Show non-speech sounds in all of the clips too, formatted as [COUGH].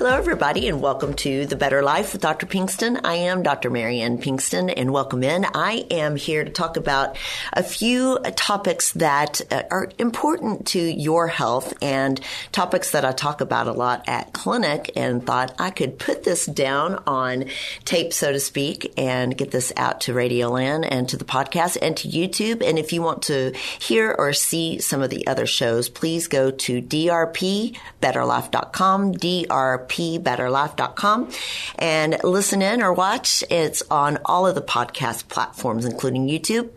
Hello, everybody, and welcome to The Better Life with Dr. Pinkston. I am Dr. Marianne Pinkston, and welcome in. I am here to talk about a few topics that uh, are important to your health and topics that I talk about a lot at clinic and thought I could put this down on tape, so to speak, and get this out to Radio Land and to the podcast and to YouTube. And if you want to hear or see some of the other shows, please go to drpbetterlife.com, drp pbetterlife.com and listen in or watch. It's on all of the podcast platforms, including YouTube.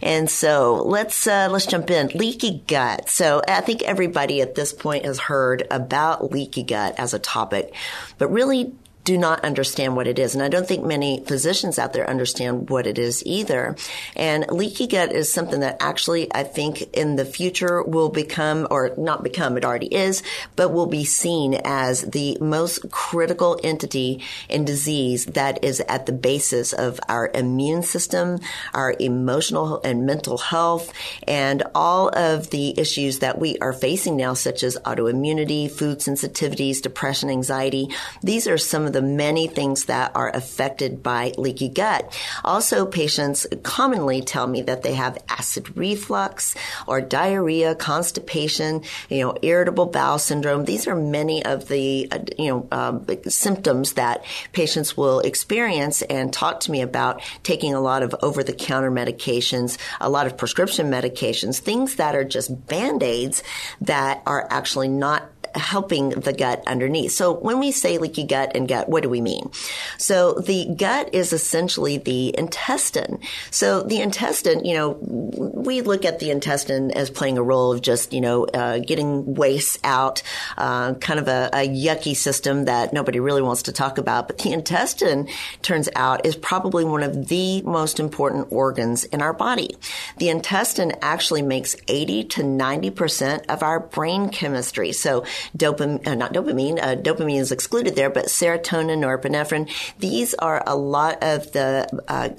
And so let's, uh, let's jump in. Leaky gut. So I think everybody at this point has heard about leaky gut as a topic, but really do not understand what it is. And I don't think many physicians out there understand what it is either. And leaky gut is something that actually I think in the future will become, or not become, it already is, but will be seen as the most critical entity in disease that is at the basis of our immune system, our emotional and mental health, and all of the issues that we are facing now, such as autoimmunity, food sensitivities, depression, anxiety. These are some of of the many things that are affected by leaky gut. Also, patients commonly tell me that they have acid reflux or diarrhea, constipation, you know, irritable bowel syndrome. These are many of the, you know, um, symptoms that patients will experience and talk to me about taking a lot of over the counter medications, a lot of prescription medications, things that are just band aids that are actually not helping the gut underneath. So when we say leaky gut and gut, what do we mean? So the gut is essentially the intestine. So the intestine, you know, we look at the intestine as playing a role of just, you know, uh, getting waste out, uh, kind of a, a yucky system that nobody really wants to talk about. But the intestine turns out is probably one of the most important organs in our body. The intestine actually makes 80 to 90% of our brain chemistry. So dopamine, uh, not dopamine, uh, dopamine is excluded there, but serotonin, norepinephrine. These are a lot of the uh,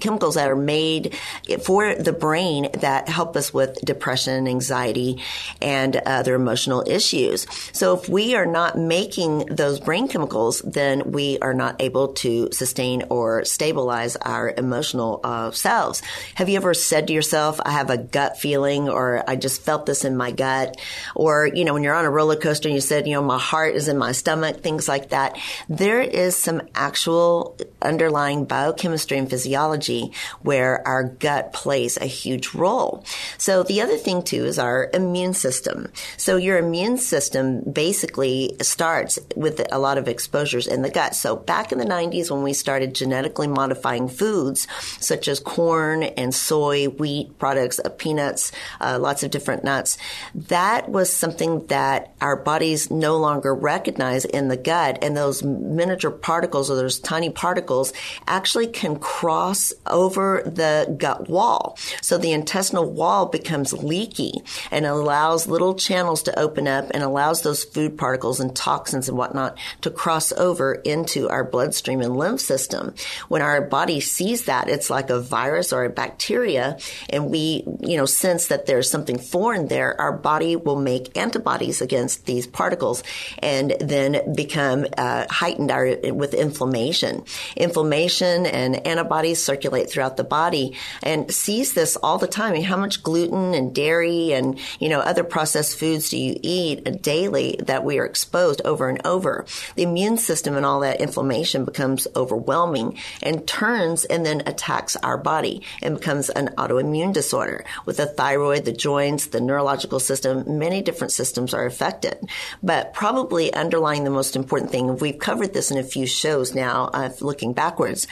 chemicals that are made for the brain that help us with depression, anxiety, and other emotional issues. So if we are not making those brain chemicals, then we are not able to sustain or stabilize our emotional uh, selves. Have you ever said to yourself, I have a gut feeling or I just felt this in my gut? Or, you know, when you're on a roller coaster and you said, you know, my heart is in my stomach, things like that. There is some actual underlying biochemistry and physiology where our gut plays a huge role. So the other thing too is our immune system. So your immune system basically starts with a lot of exposures in the gut. So back in the 90s when we started genetically modifying foods such as corn and soy, wheat products, uh, peanuts, uh, lots of different nuts, that was something that our bodies no longer recognize in the gut and those miniature particles or those tiny particles actually can cross over the gut wall. So the intestinal wall becomes leaky and allows little channels to open up and allows those food particles and toxins and whatnot to cross over into our bloodstream and lymph system. When our body sees that, it's like a virus or a bacteria and we, you know, sense that there's something foreign there, our body will make antibodies against these particles and then become uh, heightened our, with inflammation. Inflammation and antibodies circulate throughout the body and sees this all the time. I mean, how much gluten and dairy and, you know, other processed foods do you eat daily that we are exposed over and over? The immune system and all that inflammation becomes overwhelming and turns and then attacks our body and becomes an autoimmune disorder with the thyroid, the joints, the neurological system. Many different systems are affected. But probably underlying the most important thing, and we've covered this in a few shows now, uh, looking backwards,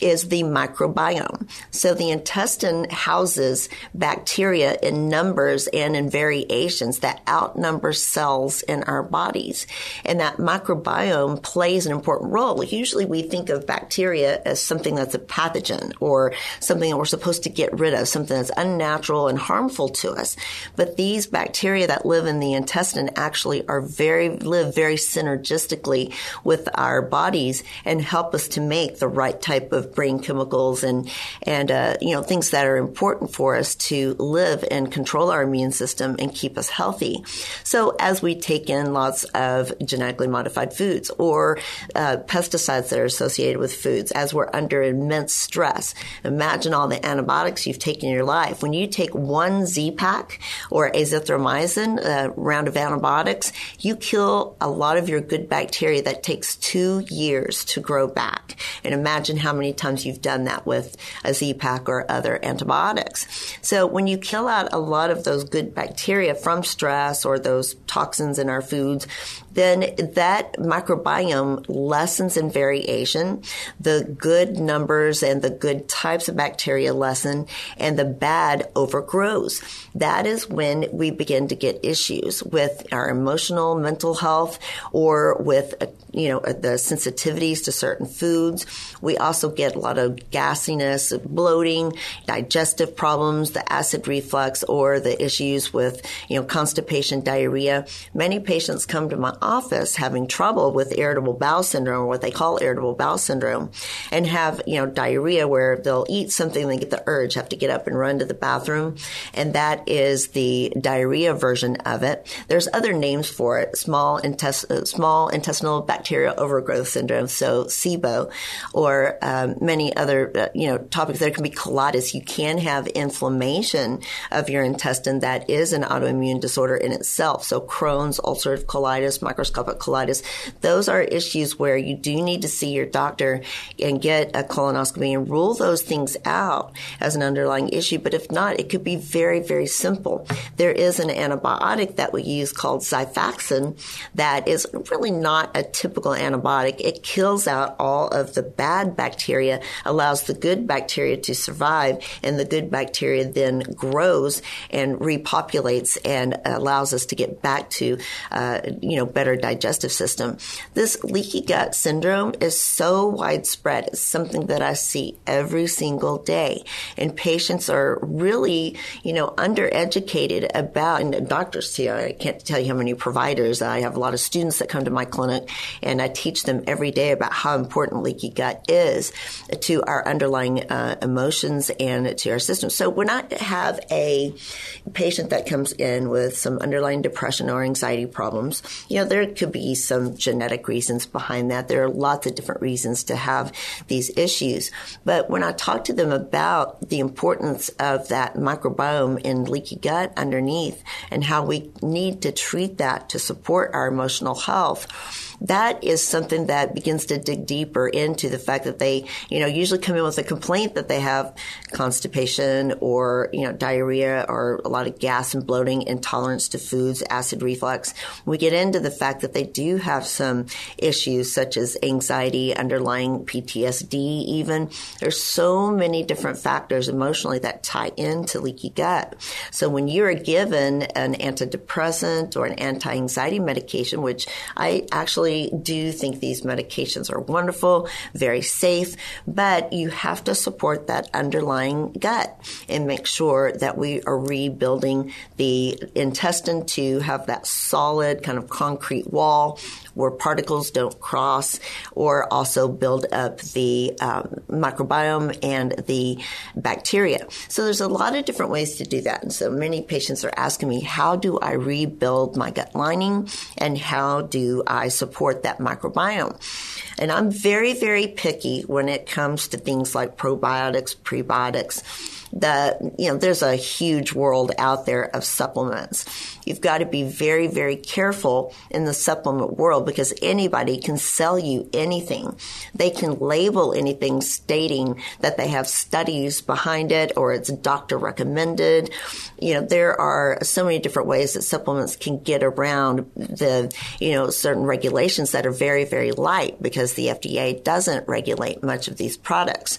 is the microbiome. So the intestine houses bacteria in numbers and in variations that outnumber cells in our bodies. And that microbiome plays an important role. Usually we think of bacteria as something that's a pathogen or something that we're supposed to get rid of, something that's unnatural and harmful to us. But these bacteria that live in the intestine actually are very, live very synergistically with our bodies and help us to make the right type of brain chemicals and, and, uh, you know, things that are important for us to live and control our immune system and keep us healthy. So as we take in lots of genetically modified foods or uh, pesticides that are associated with foods, as we're under immense stress, imagine all the antibiotics you've taken in your life. When you take one Z-Pak or azithromycin, a round of antibiotics, you kill a lot of your good bacteria that takes two years to grow back. And imagine how many times you've done that with a Z-Pak or other antibiotics. So when you kill out a lot of those good bacteria from stress or those toxins in our foods, then that microbiome lessens in variation. The good numbers and the good types of bacteria lessen and the bad overgrows. That is when we begin to get issues with our emotional, mental health or with, uh, you know, uh, the sensitivities to certain foods. We also get a lot of gassiness, bloating, digestive problems, the acid reflux or the issues with, you know, constipation, diarrhea. Many patients come to my office having trouble with irritable bowel syndrome, or what they call irritable bowel syndrome, and have, you know, diarrhea where they'll eat something, they get the urge, have to get up and run to the bathroom. And that is the diarrhea version of it. There's other names for it, small, intest- uh, small intestinal bacterial overgrowth syndrome, so SIBO, or um, many other, uh, you know, topics. There can be colitis. You can have inflammation of your intestine that is an autoimmune disorder in itself. So Crohn's, ulcerative colitis, microscopic colitis, those are issues where you do need to see your doctor and get a colonoscopy and rule those things out as an underlying issue. But if not, it could be very, very simple. There is an antibiotic that we use called Xifaxan that is really not a typical antibiotic. It kills out all of the bad bacteria, allows the good bacteria to survive, and the good bacteria then grows and repopulates and allows us to get back to, uh, you know, better digestive system. This leaky gut syndrome is so widespread. It's something that I see every single day. And patients are really, you know, undereducated about, and doctors too. I can't tell you how many providers. I have a lot of students that come to my clinic and I teach them every day about how important leaky gut is to our underlying uh, emotions and to our system. So when I have a patient that comes in with some underlying depression or anxiety problems, you know, there could be some genetic reasons behind that. There are lots of different reasons to have these issues. But when I talk to them about the importance of that microbiome in leaky gut underneath and how we need to treat that to support our emotional health, that is something that begins to dig deeper into the fact that they, you know, usually come in with a complaint that they have constipation or, you know, diarrhea or a lot of gas and bloating, intolerance to foods, acid reflux. We get into the fact that they do have some issues such as anxiety, underlying PTSD even. There's so many different factors emotionally that tie into leaky gut. So when you're given an antidepressant or an anti-anxiety medication, which I actually do think these medications are wonderful, very safe, but you have to support that underlying gut and make sure that we are rebuilding the intestine to have that solid kind of concrete wall where particles don't cross or also build up the um, microbiome and the bacteria. So there's a lot of different ways to do that. And so many patients are asking me, how do I rebuild my gut lining and how do I support that microbiome? And I'm very, very picky when it comes to things like probiotics, prebiotics the you know there's a huge world out there of supplements. You've got to be very very careful in the supplement world because anybody can sell you anything. They can label anything stating that they have studies behind it or it's doctor recommended. You know there are so many different ways that supplements can get around the you know certain regulations that are very very light because the FDA doesn't regulate much of these products.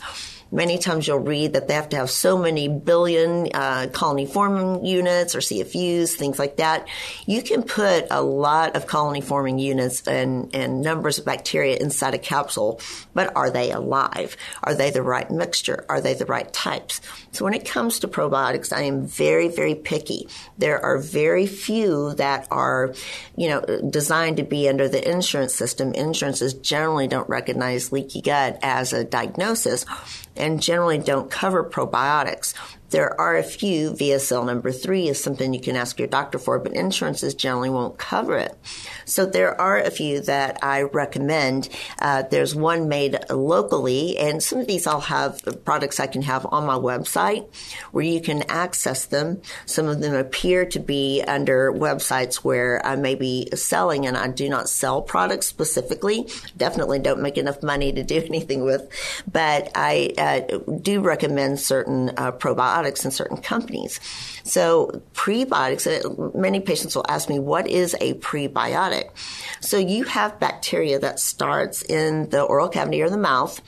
Many times you'll read that they have to have so many billion uh, colony forming units or CFUs, things like that. You can put a lot of colony forming units and, and numbers of bacteria inside a capsule, but are they alive? Are they the right mixture? Are they the right types? So when it comes to probiotics, I am very, very picky. There are very few that are, you know, designed to be under the insurance system. Insurances generally don't recognize leaky gut as a diagnosis and generally don't cover probiotics. There are a few, VSL number three is something you can ask your doctor for, but insurances generally won't cover it. So there are a few that I recommend. Uh, there's one made locally, and some of these I'll have products I can have on my website where you can access them. Some of them appear to be under websites where I may be selling, and I do not sell products specifically. Definitely don't make enough money to do [LAUGHS] anything with, but I uh, do recommend certain uh, probiotics probiotics in certain companies. So prebiotics, uh, many patients will ask me, what is a prebiotic? So you have bacteria that starts in the oral cavity or the mouth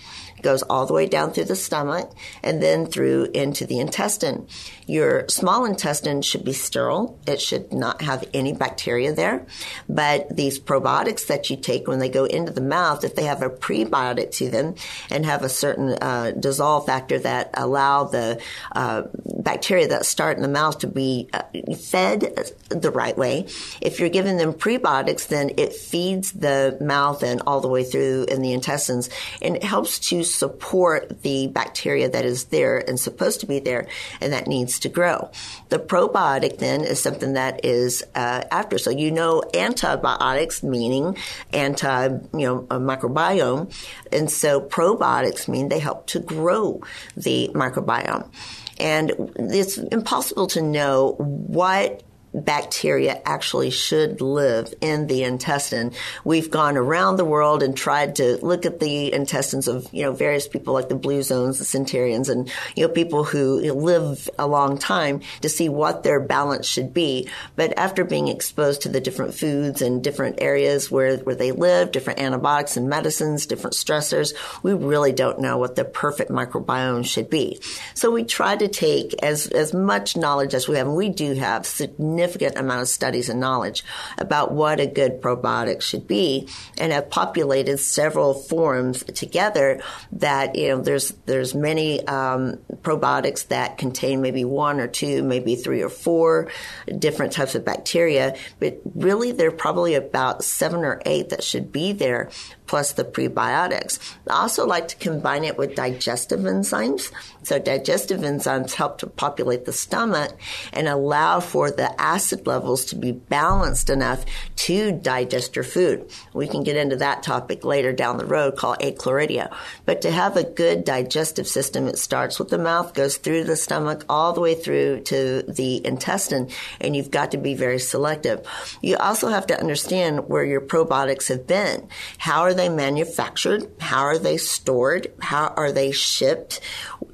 goes all the way down through the stomach and then through into the intestine. Your small intestine should be sterile. It should not have any bacteria there. But these probiotics that you take when they go into the mouth, if they have a prebiotic to them and have a certain uh, dissolve factor that allow the uh, bacteria that start in the mouth to be uh, fed the right way, if you're giving them prebiotics, then it feeds the mouth and all the way through in the intestines and it helps to support the bacteria that is there and supposed to be there and that needs to grow. The probiotic then is something that is uh, after. So you know antibiotics meaning anti, you know, microbiome. And so probiotics mean they help to grow the microbiome. And it's impossible to know what bacteria actually should live in the intestine. We've gone around the world and tried to look at the intestines of, you know, various people like the blue zones, the centurions, and, you know, people who live a long time to see what their balance should be. But after being exposed to the different foods and different areas where, where they live, different antibiotics and medicines, different stressors, we really don't know what the perfect microbiome should be. So we try to take as, as much knowledge as we have, and we do have significant significant amount of studies and knowledge about what a good probiotic should be and have populated several forums together that, you know, there's, there's many, um, probiotics that contain maybe one or two, maybe three or four different types of bacteria, but really there are probably about seven or eight that should be there plus the prebiotics. I also like to combine it with digestive enzymes. So digestive enzymes help to populate the stomach and allow for the acid levels to be balanced enough to digest your food. We can get into that topic later down the road called achlorhydria. But to have a good digestive system, it starts with the mouth, goes through the stomach, all the way through to the intestine, and you've got to be very selective. You also have to understand where your probiotics have been. How are are they manufactured? How are they stored? How are they shipped?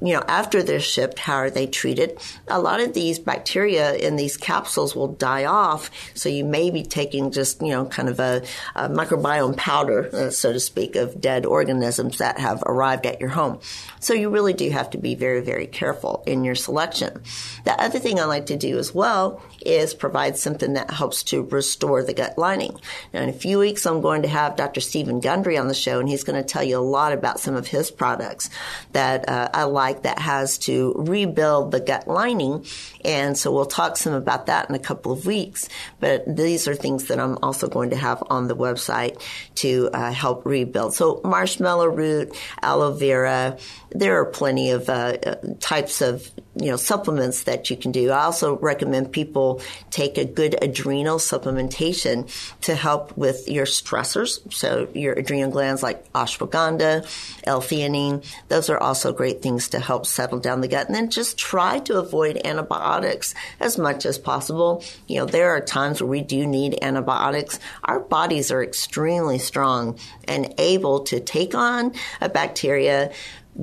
You know, after they're shipped, how are they treated? A lot of these bacteria in these capsules will die off, so you may be taking just, you know, kind of a, a microbiome powder, uh, so to speak, of dead organisms that have arrived at your home. So you really do have to be very, very careful in your selection. The other thing I like to do as well is provide something that helps to restore the gut lining. Now, in a few weeks, I'm going to have Dr. Steven Gundry on the show, and he's going to tell you a lot about some of his products that uh, I like that has to rebuild the gut lining. And so we'll talk some about that in a couple of weeks. But these are things that I'm also going to have on the website to uh, help rebuild. So marshmallow root, aloe vera, there are plenty of uh, types of you know supplements that you can do. I also recommend people take a good adrenal supplementation to help with your stressors. So your adrenal glands like ashwagandha, L-theanine, those are also great things to help settle down the gut. And then just try to avoid antibiotics as much as possible. You know, there are times where we do need antibiotics. Our bodies are extremely strong and able to take on a bacteria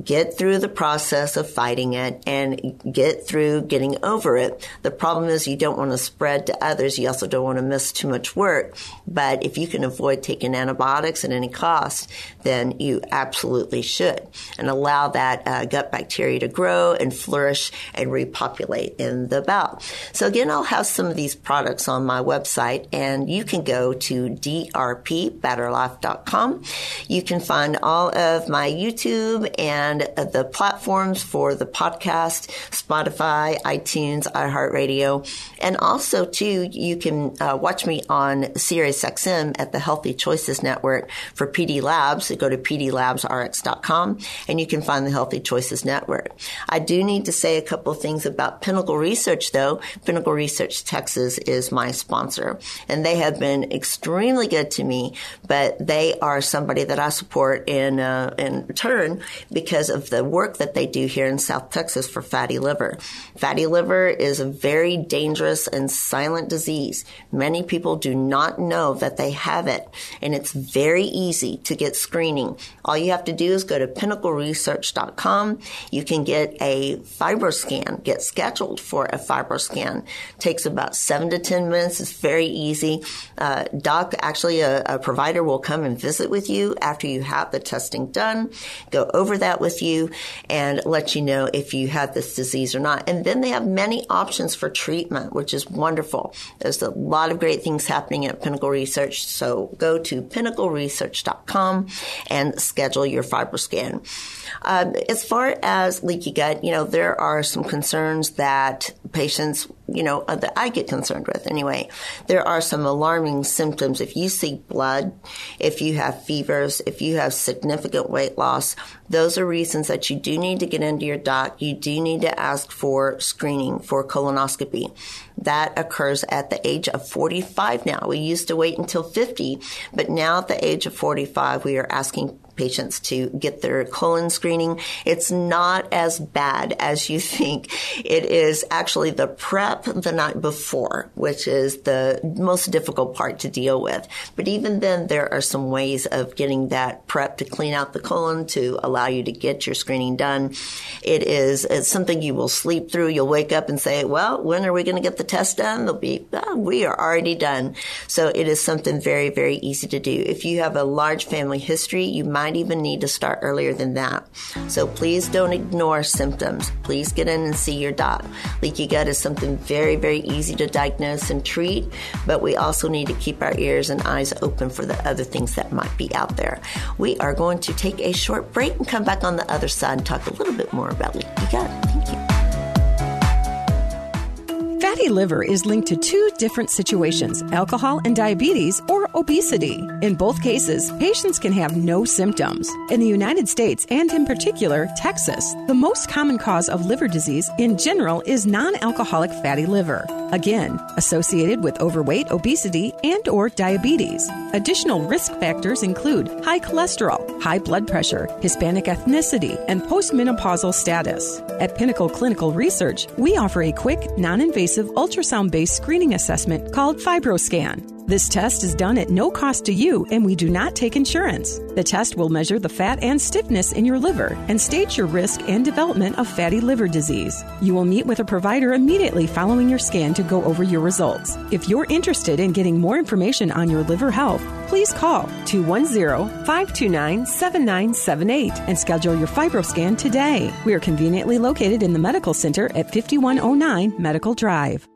get through the process of fighting it and get through getting over it. The problem is you don't want to spread to others. You also don't want to miss too much work. But if you can avoid taking antibiotics at any cost, then you absolutely should and allow that uh, gut bacteria to grow and flourish and repopulate in the bowel. So again, I'll have some of these products on my website and you can go to drpbetterlife.com. You can find all of my YouTube and and the platforms for the podcast, Spotify, iTunes, iHeartRadio, and also too, you can uh, watch me on Sirius XM at the Healthy Choices Network for PD Labs. Go to pdlabsrx.com and you can find the Healthy Choices Network. I do need to say a couple of things about Pinnacle Research though. Pinnacle Research Texas is my sponsor and they have been extremely good to me, but they are somebody that I support in, uh, in return because because of the work that they do here in South Texas for fatty liver. Fatty liver is a very dangerous and silent disease. Many people do not know that they have it, and it's very easy to get screening. All you have to do is go to pinnacleresearch.com. You can get a fibroscan, get scheduled for a fibroscan. takes about seven to 10 minutes. It's very easy. Uh, doc, actually, a, a provider will come and visit with you after you have the testing done, go over that with you and let you know if you have this disease or not. And then they have many options for treatment, which is wonderful. There's a lot of great things happening at Pinnacle Research. So go to pinnacleresearch.com and schedule your FibroScan. Um, as far as leaky gut, you know, there are some concerns that patients, you know, uh, that I get concerned with anyway. There are some alarming symptoms. If you see blood, if you have fevers, if you have significant weight loss, those are reasons that you do need to get into your doc. You do need to ask for screening for colonoscopy. That occurs at the age of 45 now. We used to wait until 50, but now at the age of 45, we are asking patients to get their colon screening. It's not as bad as you [LAUGHS] think. It is actually the prep the night before, which is the most difficult part to deal with. But even then, there are some ways of getting that prep to clean out the colon to allow you to get your screening done. It is it's something you will sleep through. You'll wake up and say, well, when are we going to get the test done? They'll be, oh, we are already done. So it is something very, very easy to do. If you have a large family history, you might even need to start earlier than that. So please don't ignore symptoms. Please get in and see your doc. Leaky gut is something very, very easy to diagnose and treat, but we also need to keep our ears and eyes open for the other things that might be out there. We are going to take a short break and come back on the other side and talk a little bit more about leaky gut. Thank you. Fatty liver is linked to two different situations alcohol and diabetes or obesity. In both cases, patients can have no symptoms. In the United States, and in particular, Texas, the most common cause of liver disease in general is non alcoholic fatty liver. Again, associated with overweight, obesity, and or diabetes. Additional risk factors include high cholesterol, high blood pressure, Hispanic ethnicity, and postmenopausal status. At Pinnacle Clinical Research, we offer a quick, non ultrasound based screening assessment called FibroScan. This test is done at no cost to you, and we do not take insurance. The test will measure the fat and stiffness in your liver and stage your risk and development of fatty liver disease. You will meet with a provider immediately following your scan to go over your results. If you're interested in getting more information on your liver health, please call 210 529 7978 and schedule your FibroScan today. We are conveniently located in the Medical Center at 5109 Medical Drive.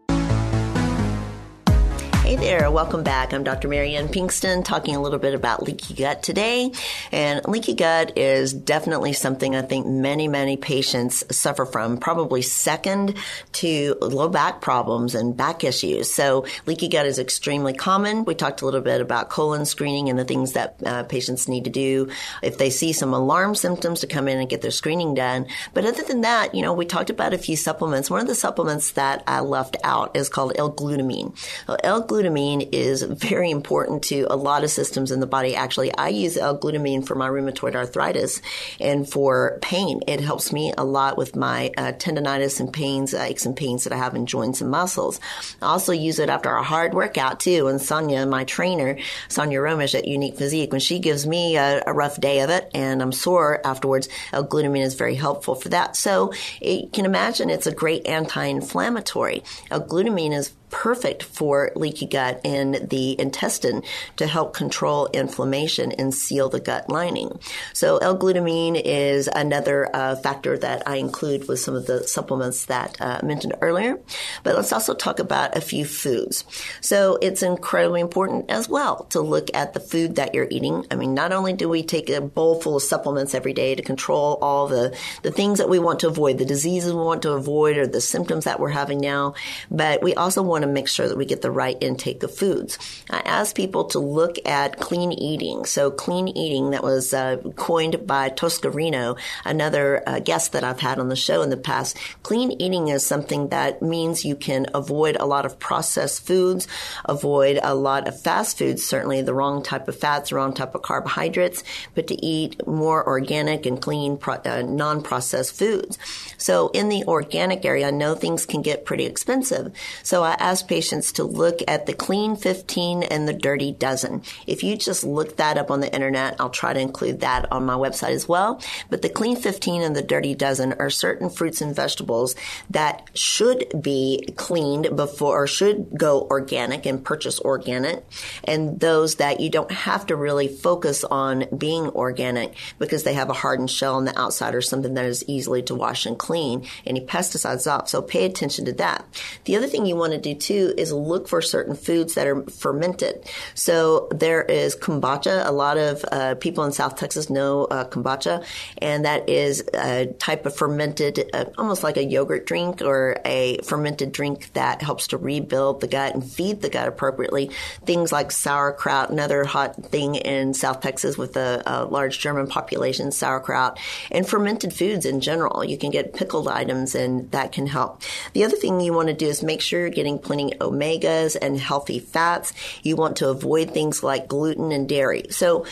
Hey there, welcome back. I'm Dr. Marianne Pinkston talking a little bit about leaky gut today. And leaky gut is definitely something I think many, many patients suffer from, probably second to low back problems and back issues. So leaky gut is extremely common. We talked a little bit about colon screening and the things that uh, patients need to do if they see some alarm symptoms to come in and get their screening done. But other than that, you know, we talked about a few supplements. One of the supplements that I left out is called L-glutamine. L-glutamine L-glutamine is very important to a lot of systems in the body. Actually, I use L-glutamine for my rheumatoid arthritis and for pain. It helps me a lot with my uh, tendonitis and pains, uh, aches and pains that I have in joints and muscles. I also use it after a hard workout too. And Sonia, my trainer, Sonia Romish at Unique Physique, when she gives me a, a rough day of it and I'm sore afterwards, L-glutamine is very helpful for that. So you can imagine it's a great anti-inflammatory. L-glutamine is perfect for leaky gut in the intestine to help control inflammation and seal the gut lining. So L-glutamine is another uh, factor that I include with some of the supplements that uh, I mentioned earlier. But let's also talk about a few foods. So it's incredibly important as well to look at the food that you're eating. I mean, not only do we take a bowl full of supplements every day to control all the, the things that we want to avoid, the diseases we want to avoid or the symptoms that we're having now, but we also want want to make sure that we get the right intake of foods. I ask people to look at clean eating. So clean eating that was uh, coined by Tosca Reno, another uh, guest that I've had on the show in the past. Clean eating is something that means you can avoid a lot of processed foods, avoid a lot of fast foods, certainly the wrong type of fats, the wrong type of carbohydrates, but to eat more organic and clean, uh, non-processed foods. So in the organic area, I know things can get pretty expensive. So I ask patients to look at the clean 15 and the dirty dozen. If you just look that up on the internet, I'll try to include that on my website as well. But the clean 15 and the dirty dozen are certain fruits and vegetables that should be cleaned before or should go organic and purchase organic and those that you don't have to really focus on being organic because they have a hardened shell on the outside or something that is easily to wash and clean any pesticides off. So pay attention to that. The other thing you want to do too is look for certain foods that are fermented. So there is kombucha. A lot of uh, people in South Texas know uh, kombucha, and that is a type of fermented, uh, almost like a yogurt drink or a fermented drink that helps to rebuild the gut and feed the gut appropriately. Things like sauerkraut, another hot thing in South Texas with a, a large German population, sauerkraut, and fermented foods in general. You can get pickled items, and that can help. The other thing you want to do is make sure you're getting plenty omegas and healthy fats. You want to avoid things like gluten and dairy. So,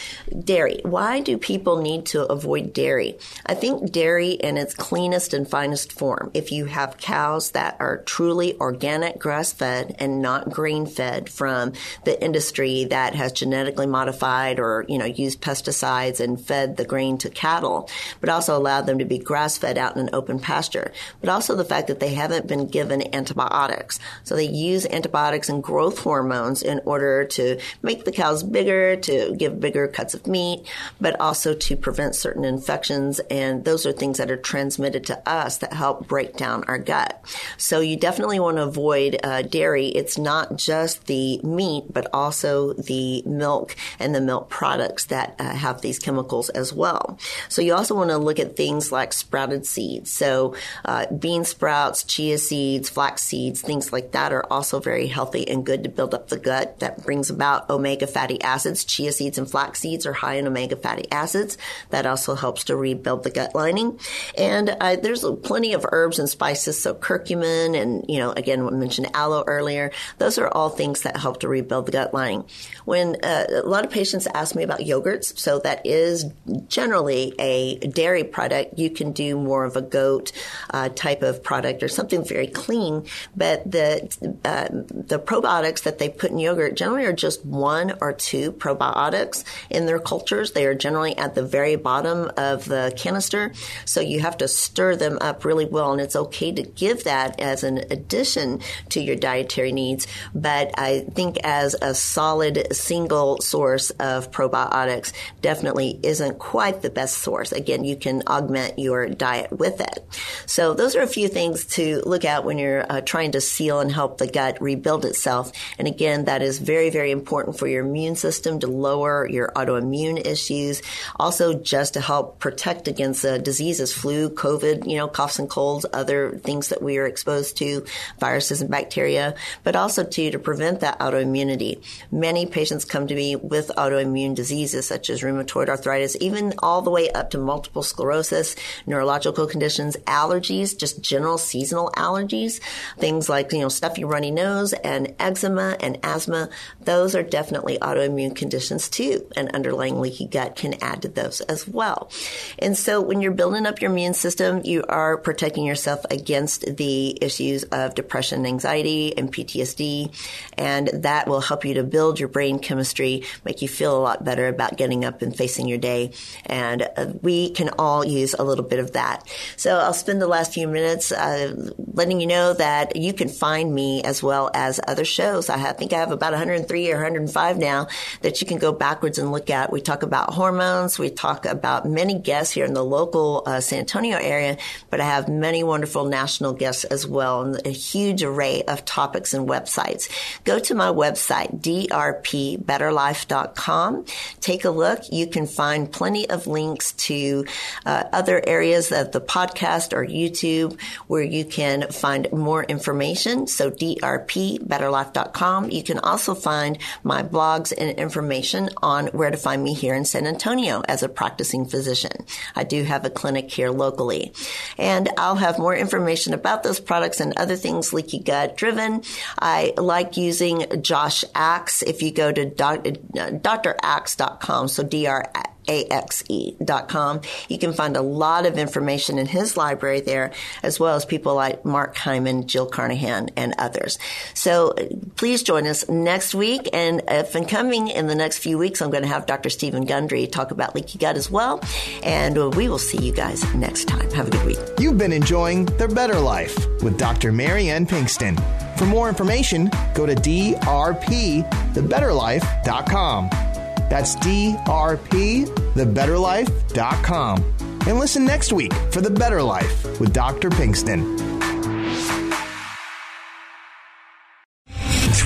dairy. Why do people need to avoid dairy? I think dairy in its cleanest and finest form. If you have cows that are truly organic grass fed and not grain fed from the industry that has genetically modified or, you know, used pesticides and fed the grain to cattle, but also allowed them to be grass fed out in an open pasture. But also the fact that they haven't been given antibiotics. So they use antibiotics and growth hormones in order to make the cows bigger, to give bigger cuts of meat, but also to prevent certain infections. And those are things that are transmitted to us that help break down our gut. So you definitely want to avoid uh, dairy. It's not just the meat, but also the milk and the milk products that uh, have these chemicals as well. So you also want to look at things like sprouted seeds. So uh, bean sprouts, chia seeds, flax seeds, things like that are also very healthy and good to build up the gut. That brings about omega fatty acids. Chia seeds and flax seeds are high in omega fatty acids. That also helps to rebuild the gut lining. And uh, there's plenty of herbs and spices. So curcumin and, you know, again, we mentioned aloe earlier. Those are all things that help to rebuild the gut lining. When uh, a lot of patients ask me about yogurts, so that is generally a dairy product. You can do more of a goat uh, type of product or something very clean, but the uh, the probiotics that they put in yogurt generally are just one or two probiotics in their cultures. They are generally at the very bottom of the canister. So you have to stir them up really well. And it's okay to give that as an addition to your dietary needs. But I think as a solid single source of probiotics definitely isn't quite the best source. Again, you can augment your diet with it. So those are a few things to look at when you're uh, trying to seal and help the gut rebuild itself. And again, that is very, very important for your immune system to lower your autoimmune issues. Also, just to help protect against uh, diseases, flu, COVID, you know, coughs and colds, other things that we are exposed to, viruses and bacteria, but also to, to prevent that autoimmunity. Many patients come to me with autoimmune diseases such as rheumatoid arthritis, even all the way up to multiple sclerosis, neurological conditions, allergies, just general seasonal allergies, things like, you know, runny nose and eczema and asthma. Those are definitely autoimmune conditions too. And underlying leaky gut can add to those as well. And so when you're building up your immune system, you are protecting yourself against the issues of depression, anxiety, and PTSD. And that will help you to build your brain chemistry, make you feel a lot better about getting up and facing your day. And uh, we can all use a little bit of that. So I'll spend the last few minutes uh, letting you know that you can find me as well as other shows. I have, think I have about 103 or 105 now that you can go backwards and look at. We talk about hormones. We talk about many guests here in the local uh, San Antonio area, but I have many wonderful national guests as well and a huge array of topics and websites. Go to my website, drpbetterlife.com. Take a look. You can find plenty of links to uh, other areas of the podcast or YouTube where you can find more information. So drpbetterlife.com. You can also find my blogs and information on where to find me here in San Antonio as a practicing physician. I do have a clinic here locally. And I'll have more information about those products and other things leaky gut driven. I like using Josh Axe. If you go to doc, uh, draxe.com, so dr axe.com. You can find a lot of information in his library there, as well as people like Mark Hyman, Jill Carnahan, and others. So please join us next week. And if I'm coming in the next few weeks, I'm going to have Dr. Steven Gundry talk about leaky gut as well. And we will see you guys next time. Have a good week. You've been enjoying The Better Life with Dr. Marianne Pinkston. For more information, go to drpthebetterlife.com. That's drpthebetterlife.com. And listen next week for The Better Life with Dr. Pinkston.